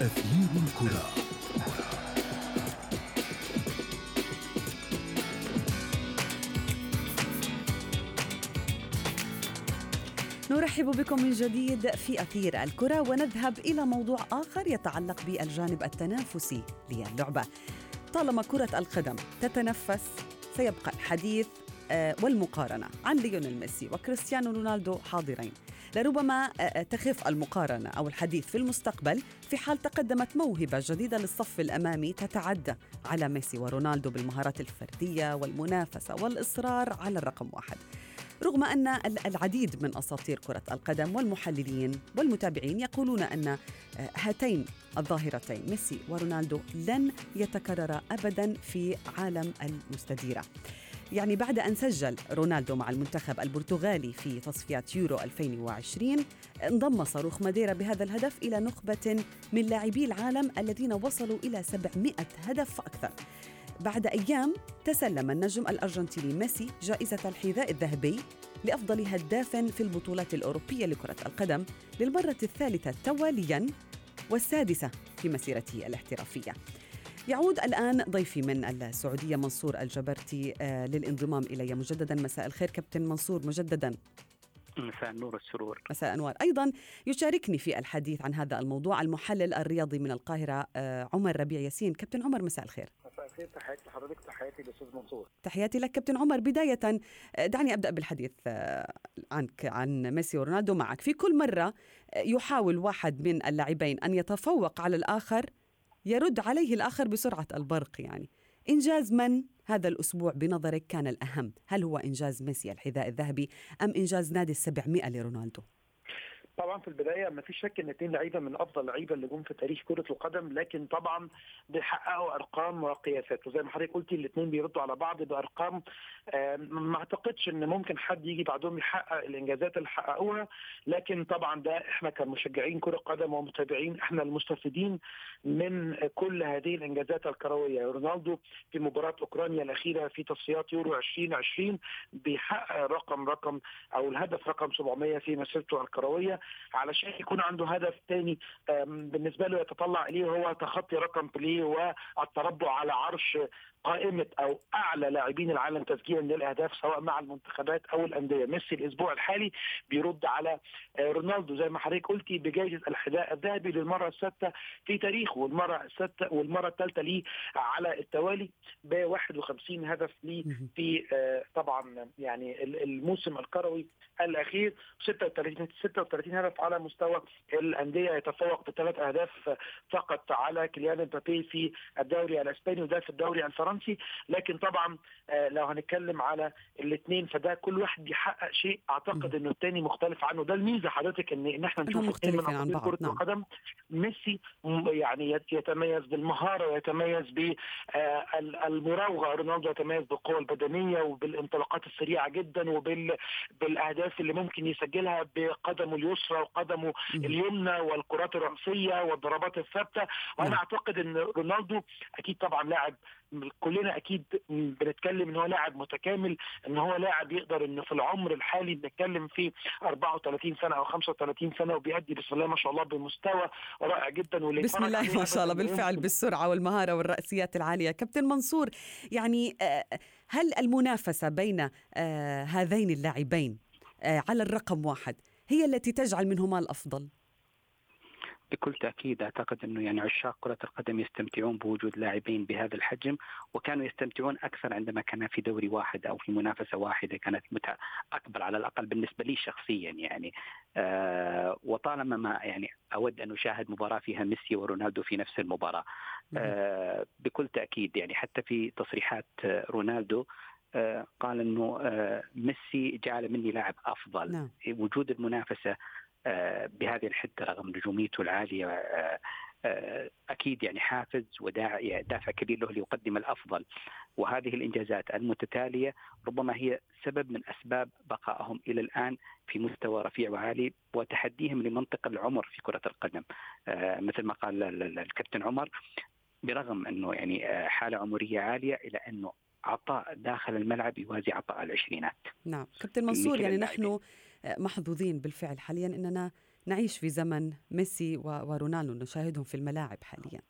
أثير الكرة. نرحب بكم من جديد في أثير الكرة ونذهب إلى موضوع آخر يتعلق بالجانب التنافسي للعبة. طالما كرة القدم تتنفس سيبقى الحديث والمقارنة. عن ليونيل ميسي وكريستيانو رونالدو حاضرين. لربما آه، آه، تخف المقارنة أو الحديث في المستقبل في حال تقدمت موهبة جديدة للصف الأمامي تتعدى على ميسي ورونالدو بالمهارات الفردية والمنافسة والإصرار على الرقم واحد. رغم أن العديد من أساطير كرة القدم والمحللين والمتابعين يقولون أن هاتين الظاهرتين ميسي ورونالدو لن يتكررا أبدا في عالم المستديرة. يعني بعد أن سجل رونالدو مع المنتخب البرتغالي في تصفيات يورو 2020 انضم صاروخ ماديرا بهذا الهدف إلى نخبة من لاعبي العالم الذين وصلوا إلى 700 هدف فأكثر. بعد أيام تسلم النجم الأرجنتيني ميسي جائزة الحذاء الذهبي لأفضل هداف في البطولات الأوروبية لكرة القدم للمرة الثالثة توالياً والسادسة في مسيرته الاحترافية. يعود الآن ضيفي من السعودية منصور الجبرتي آه، للانضمام إلي. مجددا مساء الخير كابتن منصور مجددا. مساء النور والسرور. مساء انوار أيضا يشاركني في الحديث عن هذا الموضوع المحلل الرياضي من القاهرة آه، عمر ربيع ياسين. كابتن عمر مساء الخير. مساء الخير تحياتي لحضرتك تحياتي للاستاذ منصور. تحياتي لك كابتن عمر. بداية آه، دعني أبدأ بالحديث عنك عن ميسي ورونالدو معك. في كل مرة يحاول واحد من اللاعبين أن يتفوق على الآخر يرد عليه الآخر بسرعة البرق يعني. إنجاز من هذا الأسبوع بنظرك كان الأهم؟ هل هو إنجاز ميسي الحذاء الذهبي أم إنجاز نادي السبعمائة لرونالدو؟ طبعا في البداية ما فيش شك إن اثنين لعيبة من أفضل اللعيبة اللي جم في تاريخ كرة القدم لكن طبعا بيحققوا أرقام وقياسات. وزي ما حضرتك قلتي الاثنين بيردوا على بعض بأرقام ما أعتقدش إن ممكن حد يجي بعدهم يحقق الإنجازات اللي حققوها. لكن طبعا ده إحنا كمشجعين كرة قدم ومتابعين إحنا المستفيدين من كل هذه الإنجازات الكروية. رونالدو في مباراة أوكرانيا الأخيرة في تصفيات يورو 2020 بيحقق رقم رقم أو الهدف رقم 700 في مسيرته الكروية. علشان يكون عنده هدف ثاني بالنسبة له يتطلع إليه هو تخطي رقم بليه والتربع على عرش قائمة أو أعلى لاعبين العالم تسجيلا للاهداف سواء مع المنتخبات أو الأندية. ميسي الأسبوع الحالي بيرد على رونالدو. زي ما حضرتك قلتي بجائزة الحذاء الذهبي للمرة السادسة في تاريخه والمرة السادسة والمرة الثالثة ليه على التوالي ب 51 هدف ليه في طبعا يعني الموسم الكروي الأخير. 36 36 هدف على مستوى الأندية. يتفوق بثلاث أهداف فقط على كيليان امبابي في الدوري الإسباني وده في الدوري الفرنسي. لكن طبعا لو هنتكلم على الاثنين فده كل واحد بيحقق شيء. أعتقد إنه الثاني مختلف عنه. ده الميزة حضرتك إن إن إحنا نشوف اثنين من عن بعض كرة القدم. ميسي يعني يتميز بالمهارة ويتميز بالمراوغه رونالدو يتميز بالقوة البدنية وبالانطلاقات السريعة جدا وبالاهداف اللي ممكن يسجلها بقدمه اليسرى وقدمه اليمنى والكرات الرأسية والضربات الثابتة. وأنا أعتقد أن رونالدو أكيد طبعا لاعب كلنا أكيد بنتكلم إن هو لاعب متكامل إن هو لاعب يقدر انه في العمر الحالي بنتكلم في 34 سنة أو 35 سنة وبيأدي بسم الله ما شاء الله بمستوى رائع جدا. بسم الله ما شاء الله بالفعل بالسرعة والمهارة والرأسيات العالية. كابتن منصور يعني هل المنافسة بين هذين اللاعبين على الرقم واحد هي التي تجعل منهما الأفضل؟ بكل تأكيد أعتقد أنه يعني عشاق كرة القدم يستمتعون بوجود لاعبين بهذا الحجم وكانوا يستمتعون أكثر عندما كان في دوري واحد أو في منافسة واحدة كانت متعه أكبر على الأقل بالنسبة لي شخصيا يعني. آه وطالما ما يعني أود أن أشاهد مباراة فيها ميسي ورونالدو في نفس المباراة. آه بكل تأكيد يعني حتى في تصريحات رونالدو آه قال أنه آه ميسي جعل مني لاعب أفضل. نعم. وجود المنافسة بهذه الحدة رغم نجوميته العالية أكيد يعني حافز وداعي دافع كبير له ليقدم الأفضل. وهذه الإنجازات المتتالية ربما هي سبب من أسباب بقائهم إلى الآن في مستوى رفيع وعالي وتحديهم لمنطق العمر في كرة القدم. مثل ما قال الكابتن عمر برغم أنه يعني حالة عمرية عالية الا أنه عطاء داخل الملعب يوازي عطاء العشرينات. نعم. كابتن منصور يعني نحن محظوظين بالفعل حاليا إننا نعيش في زمن ميسي ورونالدو نشاهدهم في الملاعب حاليا.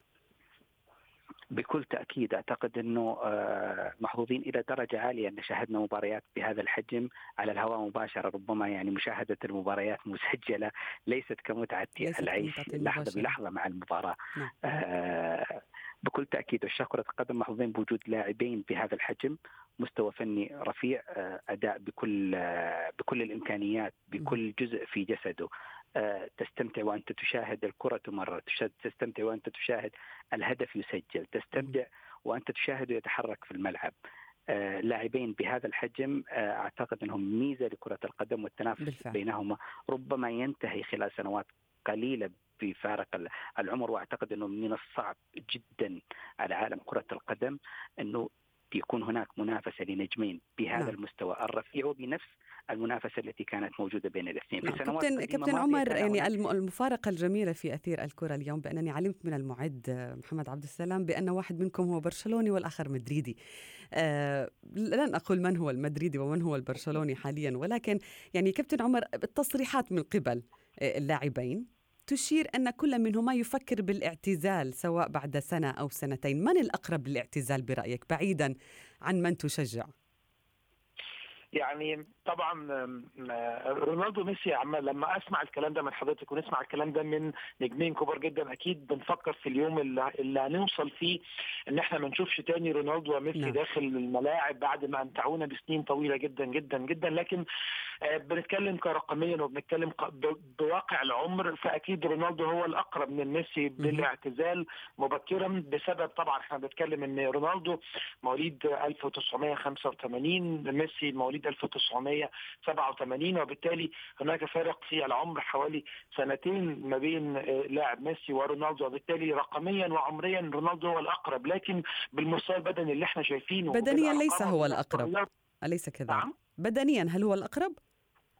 بكل تأكيد أعتقد إنه آه، محظوظين إلى درجة عالية. ان شاهدنا مباريات بهذا الحجم على الهواء مباشرة ربما يعني مشاهدة المباريات مسجلة ليست كمتعة العيش لحظة بلحظة مع المباراة. نعم. آه بكل تأكيد عشاق كرة القدم محظوظين بوجود لاعبين بهذا الحجم مستوى فني رفيع آه، أداء بكل آه، بكل الإمكانيات بكل جزء في جسده. آه، تستمتع وأنت تشاهد الكرة تمرر تستمتع وأنت تشاهد الهدف يسجل تستمتع وأنت تشاهده يتحرك في الملعب. لاعبين بهذا الحجم أعتقد أنهم ميزة لكرة القدم والتنافس بالفعل. بينهما ربما ينتهي خلال سنوات قليلة في فارق العمر وأعتقد إنه من الصعب جدا على عالم كرة القدم إنه يكون هناك منافسة لنجمين بهذا نعم. المستوى الرفيع وبنفس المنافسة التي كانت موجودة بين الاثنين نعم. في سنوات كابتن كابتن عمر يعني المفارقة الجميلة في أثير الكرة اليوم بأنني علمت من المعد محمد عبد السلام بأن واحد منكم هو برشلوني والآخر مدريدي آه لن أقول من هو المدريدي ومن هو البرشلوني حاليا ولكن يعني كابتن عمر التصريحات من قبل اللاعبين تشير أن كل منهما يفكر بالاعتزال سواء بعد سنة أو سنتين من الأقرب للاعتزال برأيك بعيدا عن من تشجع؟ يعني طبعا رونالدو ميسي عم لما أسمع الكلام ده من حضرتك ونسمع الكلام ده من نجمين كبار جدا أكيد بنفكر في اليوم اللي, اللي هنوصل فيه إن إحنا ما نشوفش تاني رونالدو وميسي نعم. داخل الملاعب بعد ما امتعونا بسنين طويلة جدا جدا جدا لكن آه، بنتكلم كرقميا وبنتكلم بواقع العمر فأكيد رونالدو هو الأقرب من ميسي بالاعتزال مبكرا بسبب طبعا إحنا بنتكلم إن رونالدو مواليد 1985 ميسي مواليد 1987 وبالتالي هناك فارق في العمر حوالي سنتين ما بين آه، لاعب ميسي ورونالدو وبالتالي رقميا وعمريا رونالدو هو الأقرب لكن بالمستوى البدني اللي إحنا شايفينه بدنيا ليس هو الأقرب أليس كذلك؟ نعم؟ بدنيا هل هو الأقرب؟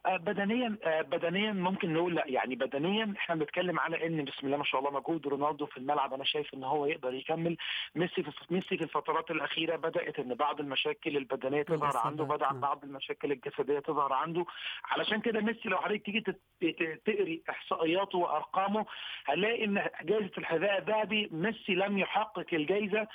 آه، بدنيا آه، بدنيا ممكن نقول لا. يعني بدنيا إحنا بنتكلم على إن بسم الله ما شاء الله مجهود رونالدو في الملعب. أنا شايف إن هو يقدر يكمل. ميسي في ميسي في الفترات الأخيرة بدأت إن بعض المشاكل البدنية تظهر عنده بدأ. بعض المشاكل الجسدية تظهر عنده. علشان كده ميسي لو حضرتك تيجي تقري إحصائياته وأرقامه هنلاقي إن جائزة الحذاء الذهبي ميسي لم يحقق الجائزة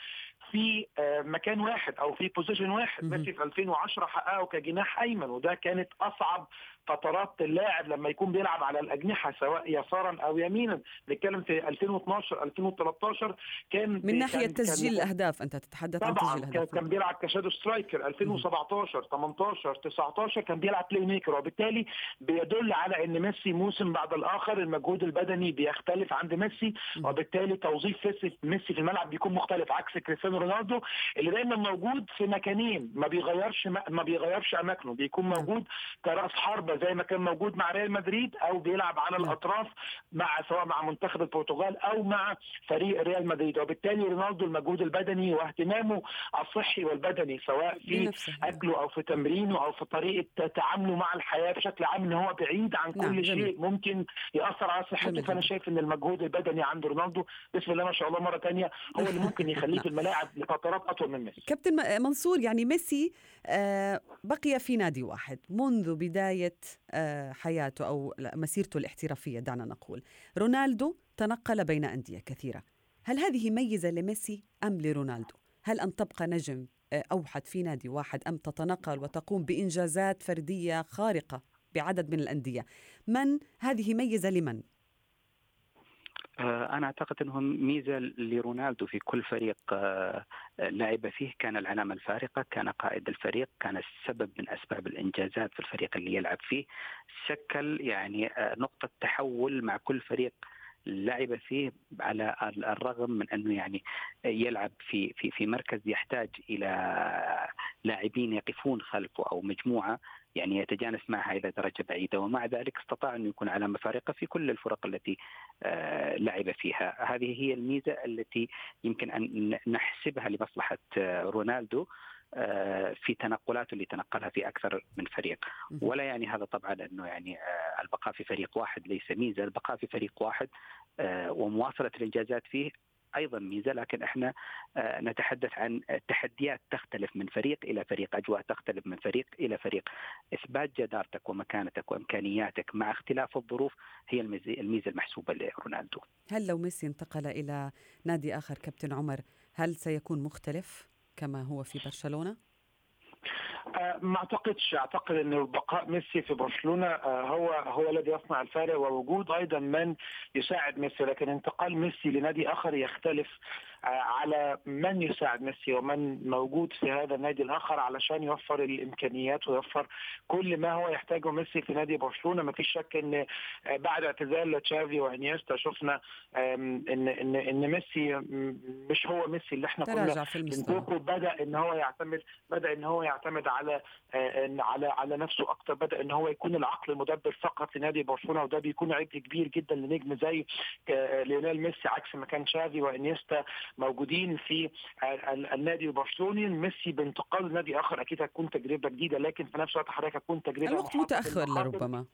في آه، مكان واحد أو في position واحد. ميسي في 2010 حققه كجناح أيمن وده كانت أصعب فترات اللاعب لما يكون بيلعب على الأجنحة سواء يسارا أو يمينا نتكلم في 2012 2013 كان من ناحية تسجيل الأهداف أنت تتحدث عن تسجيل الأهداف. كان بيلعب ك shadow striker 2017 18 19 كان بيلعب playmaker وبالتالي بيدل على إن ميسي موسم بعد الآخر المجهود البدني بيختلف عند ميسي وبالتالي توظيف ميسي في الملعب بيكون مختلف عكس كريستيانو رونالدو اللي دايما موجود في مكانين ما بيغيرش ما بيغيرش أماكنه بيكون موجود كرأس حربه زي ما كان موجود مع ريال مدريد أو بيلعب على الأطراف مع سواء مع منتخب البرتغال أو مع فريق ريال مدريد. وبالتالي رونالدو المجهود البدني واهتمامه الصحي والبدني سواء في أكله أو في تمرينه أو في طريقة تعامله مع الحياة بشكل عام إن هو بعيد عن نعم، كل شيء ممكن يأثر على صحته. فأنا شايف إن المجهود البدني عند رونالدو بسم الله ما شاء الله مرة ثانية هو اللي ممكن يخليه في الملاعب لفترات أطول من ميسي. كابتن منصور يعني ميسي آه، بقي في نادي واحد منذ بداية حياته أو مسيرته الاحترافية دعنا نقول. رونالدو تنقل بين أندية كثيرة. هل هذه ميزة لميسي أم لرونالدو؟ هل أن تبقى نجم آه، أوحد في نادي واحد أم تتنقل وتقوم بإنجازات فردية خارقة بعدد من الأندية؟ من هذه ميزة لمن؟ آه، أنا أعتقد انه ميزة لرونالدو في كل فريق آه، لعب فيه. كان العلامة الفارقة، كان قائد الفريق، كان السبب من أسباب الإنجازات في الفريق اللي يلعب فيه، شكل يعني آه، نقطة تحول مع كل فريق لعب فيه على الرغم من أنه يعني يلعب في في في مركز يحتاج إلى لاعبين يقفون خلفه أو مجموعة. يعني يتجانس معها إلى درجه بعيده ومع ذلك استطاع أن يكون علامه فارقه في كل الفرق التي آه، لعب فيها، هذه هي الميزة التي يمكن أن نحسبها لمصلحة آه، رونالدو آه، في تنقلاته اللي تنقلها في أكثر من فريق. ولا يعني هذا طبعا أنه يعني البقاء في فريق واحد ليس ميزة. البقاء في فريق واحد ومواصلة الإنجازات فيه أيضا ميزة لكن إحنا آه، نتحدث عن تحديات تختلف من فريق إلى فريق، أجواء تختلف من فريق إلى فريق، إثبات جدارتك ومكانتك وإمكانياتك مع اختلاف الظروف هي الميزة المحسوبة لرونالدو. هل لو ميسي انتقل إلى نادي آخر كابتن عمر هل سيكون مختلف كما هو في برشلونة؟ آه، ما أعتقدش. أعتقد إن بقاء ميسي في برشلونة آه، هو هو الذي يصنع الفارق ووجود أيضا من يساعد ميسي لكن انتقال ميسي لنادي آخر يختلف على من يساعد ميسي ومن موجود في هذا النادي الآخر علشان يوفر الإمكانيات ويوفر كل ما هو يحتاجه ميسي في نادي برشلونة. ما فيش شك إن بعد اعتزال تشافي وإنيستا شفنا إن إن إن ميسي مش هو ميسي اللي إحنا كنا بنشوفه. بدأ إن هو يعتمد بدأ إن هو يعتمد على على على نفسه أكتر. بدأ إن هو يكون العقل المدبر فقط لنادي برشلونة وده بيكون عبء كبير جدا لنجم زي ليونيل ميسي عكس ما كان تشافي وإنيستا. موجودين في النادي البرشلوني. ميسي بانتقال لنادي آخر. أكيد هتكون تجربة جديدة لكن في نفس الوقت حضرتك هتكون تجربة الوقت متأخر لربما.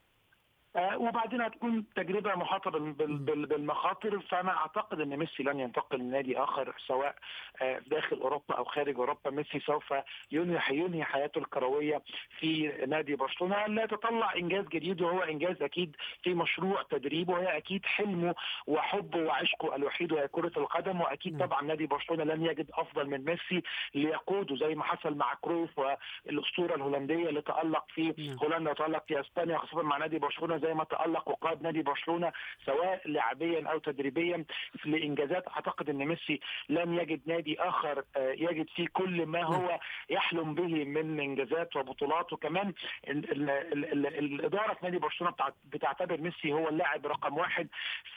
وبعدين هتكون تجربة محاطة بالمخاطر. فأنا أعتقد إن ميسي لن ينتقل لنادي آخر سواء آه، داخل أوروبا أو خارج أوروبا. ميسي سوف ينهي ينهي حياته الكروية في نادي برشلونة. لا يتطلع إنجاز جديد وهو إنجاز أكيد في مشروع تدريبه. وهي أكيد حلمه وحبه وعشقه الوحيد وهي كرة القدم. وأكيد. طبعا نادي برشلونة لن يجد أفضل من ميسي ليقوده زي ما حصل مع كرويف والأسطورة الهولندية اللي تألق في نعم. هولندا وتألق في إسبانيا خاصة مع نادي برشلونة. زي ما تألق وقاد نادي برشلونة سواء لاعبيا أو تدريبيا في الإنجازات أعتقد إن ميسي لم يجد نادي آخر آه، يجد فيه كل ما. هو يحلم به من إنجازات وبطولات وكمان الاداره في نادي برشلونة بتعتبر ميسي هو اللاعب رقم واحد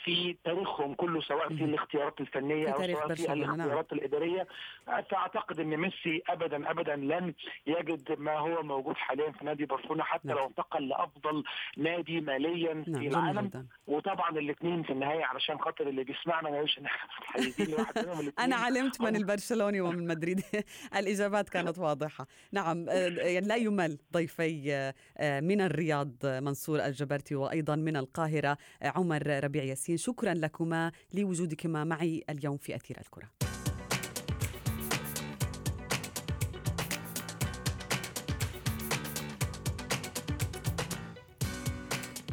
في تاريخهم كله سواء في الاختيارات الفنية أو سواء في نعم. الاختيارات الإدارية فأعتقد إن ميسي ابدا ابدا لن يجد ما هو موجود حاليا في نادي برشلونة حتى نعم. لو انتقل لأفضل نادي ماليا نعم في العالم. جدا. وطبعا الاثنين في النهاية علشان خاطر اللي بيسمعنا ما يقولش إن أنا علمت من البرشلوني ومن مدريد. الإجابات كانت واضحة. نعم آه، يعني لا يمل ضيفي آه، من الرياض منصور الجبرتي وأيضا من القاهرة عمر ربيع ياسين. شكرا لكما لوجودكما معي اليوم في أثير الكرة.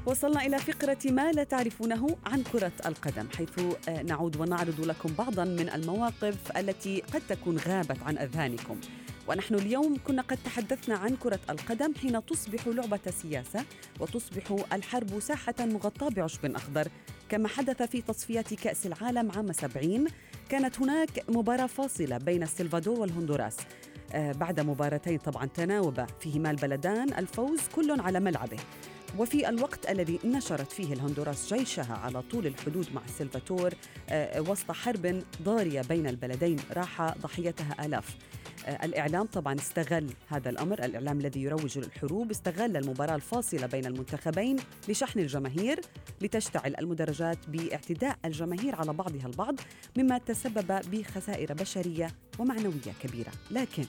وصلنا إلى فقرة ما لا تعرفونه عن كرة القدم حيث آه، نعود ونعرض لكم بعضا من المواقف التي قد تكون غابت عن أذهانكم. ونحن اليوم كنا قد تحدثنا عن كرة القدم حين تصبح لعبة سياسة وتصبح الحرب ساحة مغطاة بعشب أخضر. كما حدث في تصفيات كأس العالم عام 70 كانت هناك مباراة فاصلة بين السلفادور والهندوراس. آه، بعد مباراتين طبعا تناوب فيهما البلدان الفوز كل على ملعبه. وفي الوقت الذي نشرت فيه الهندوراس جيشها على طول الحدود مع السلفاتور آه، وسط حرب ضارية بين البلدين راح ضحيتها آلاف. آه، الإعلام طبعا استغل هذا الأمر الإعلام الذي يروج للحروب استغل المباراة الفاصلة بين المنتخبين لشحن الجماهير لتشتعل المدرجات باعتداء الجماهير على بعضها البعض مما تسبب بخسائر بشرية ومعنوية كبيرة. لكن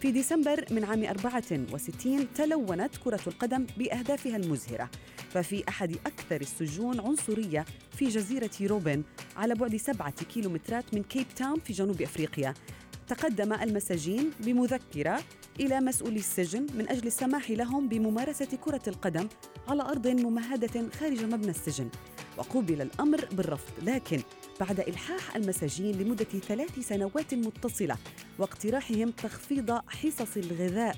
في ديسمبر من عام 64 تلونت كرة القدم بأهدافها المزهرة. ففي أحد أكثر السجون عنصرية في جزيرة روبن على بعد سبعة كيلومترات من كيب تاون في جنوب أفريقيا. تقدم المساجين بمذكرة إلى مسؤولي السجن من أجل السماح لهم بممارسة كرة القدم على أرض ممهدة خارج مبنى السجن. وقوبل الأمر بالرفض لكن بعد إلحاح المساجين لمدة ثلاث سنوات متصلة واقتراحهم تخفيض حصص الغذاء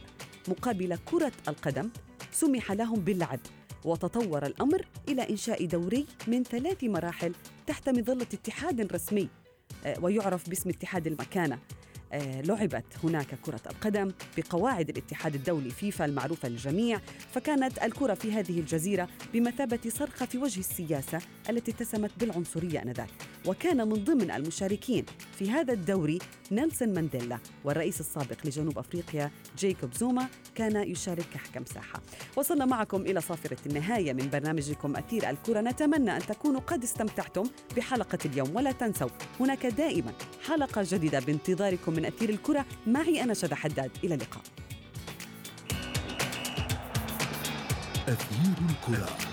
مقابل كرة القدم سمح لهم باللعب. وتطور الأمر إلى إنشاء دوري من ثلاث مراحل تحت مظلة اتحاد رسمي آه، ويعرف باسم اتحاد المكانة. آه، لعبت هناك كرة القدم بقواعد الاتحاد الدولي فيفا المعروفة للجميع فكانت الكرة في هذه الجزيرة بمثابة صرخة في وجه السياسة التي اتسمت بالعنصرية آنذاك. وكان من ضمن المشاركين في هذا الدوري نيلسون مانديلا والرئيس السابق لجنوب أفريقيا جيكوب زوما كان يشارك كحكم ساحة. وصلنا معكم إلى صافرة النهاية من برنامجكم أثير الكرة. نتمنى أن تكونوا قد استمتعتم بحلقة اليوم ولا تنسوا هناك دائما حلقة جديدة بانتظاركم من أثير الكرة. معي أنا شذى حداد إلى اللقاء. أثير الكرة.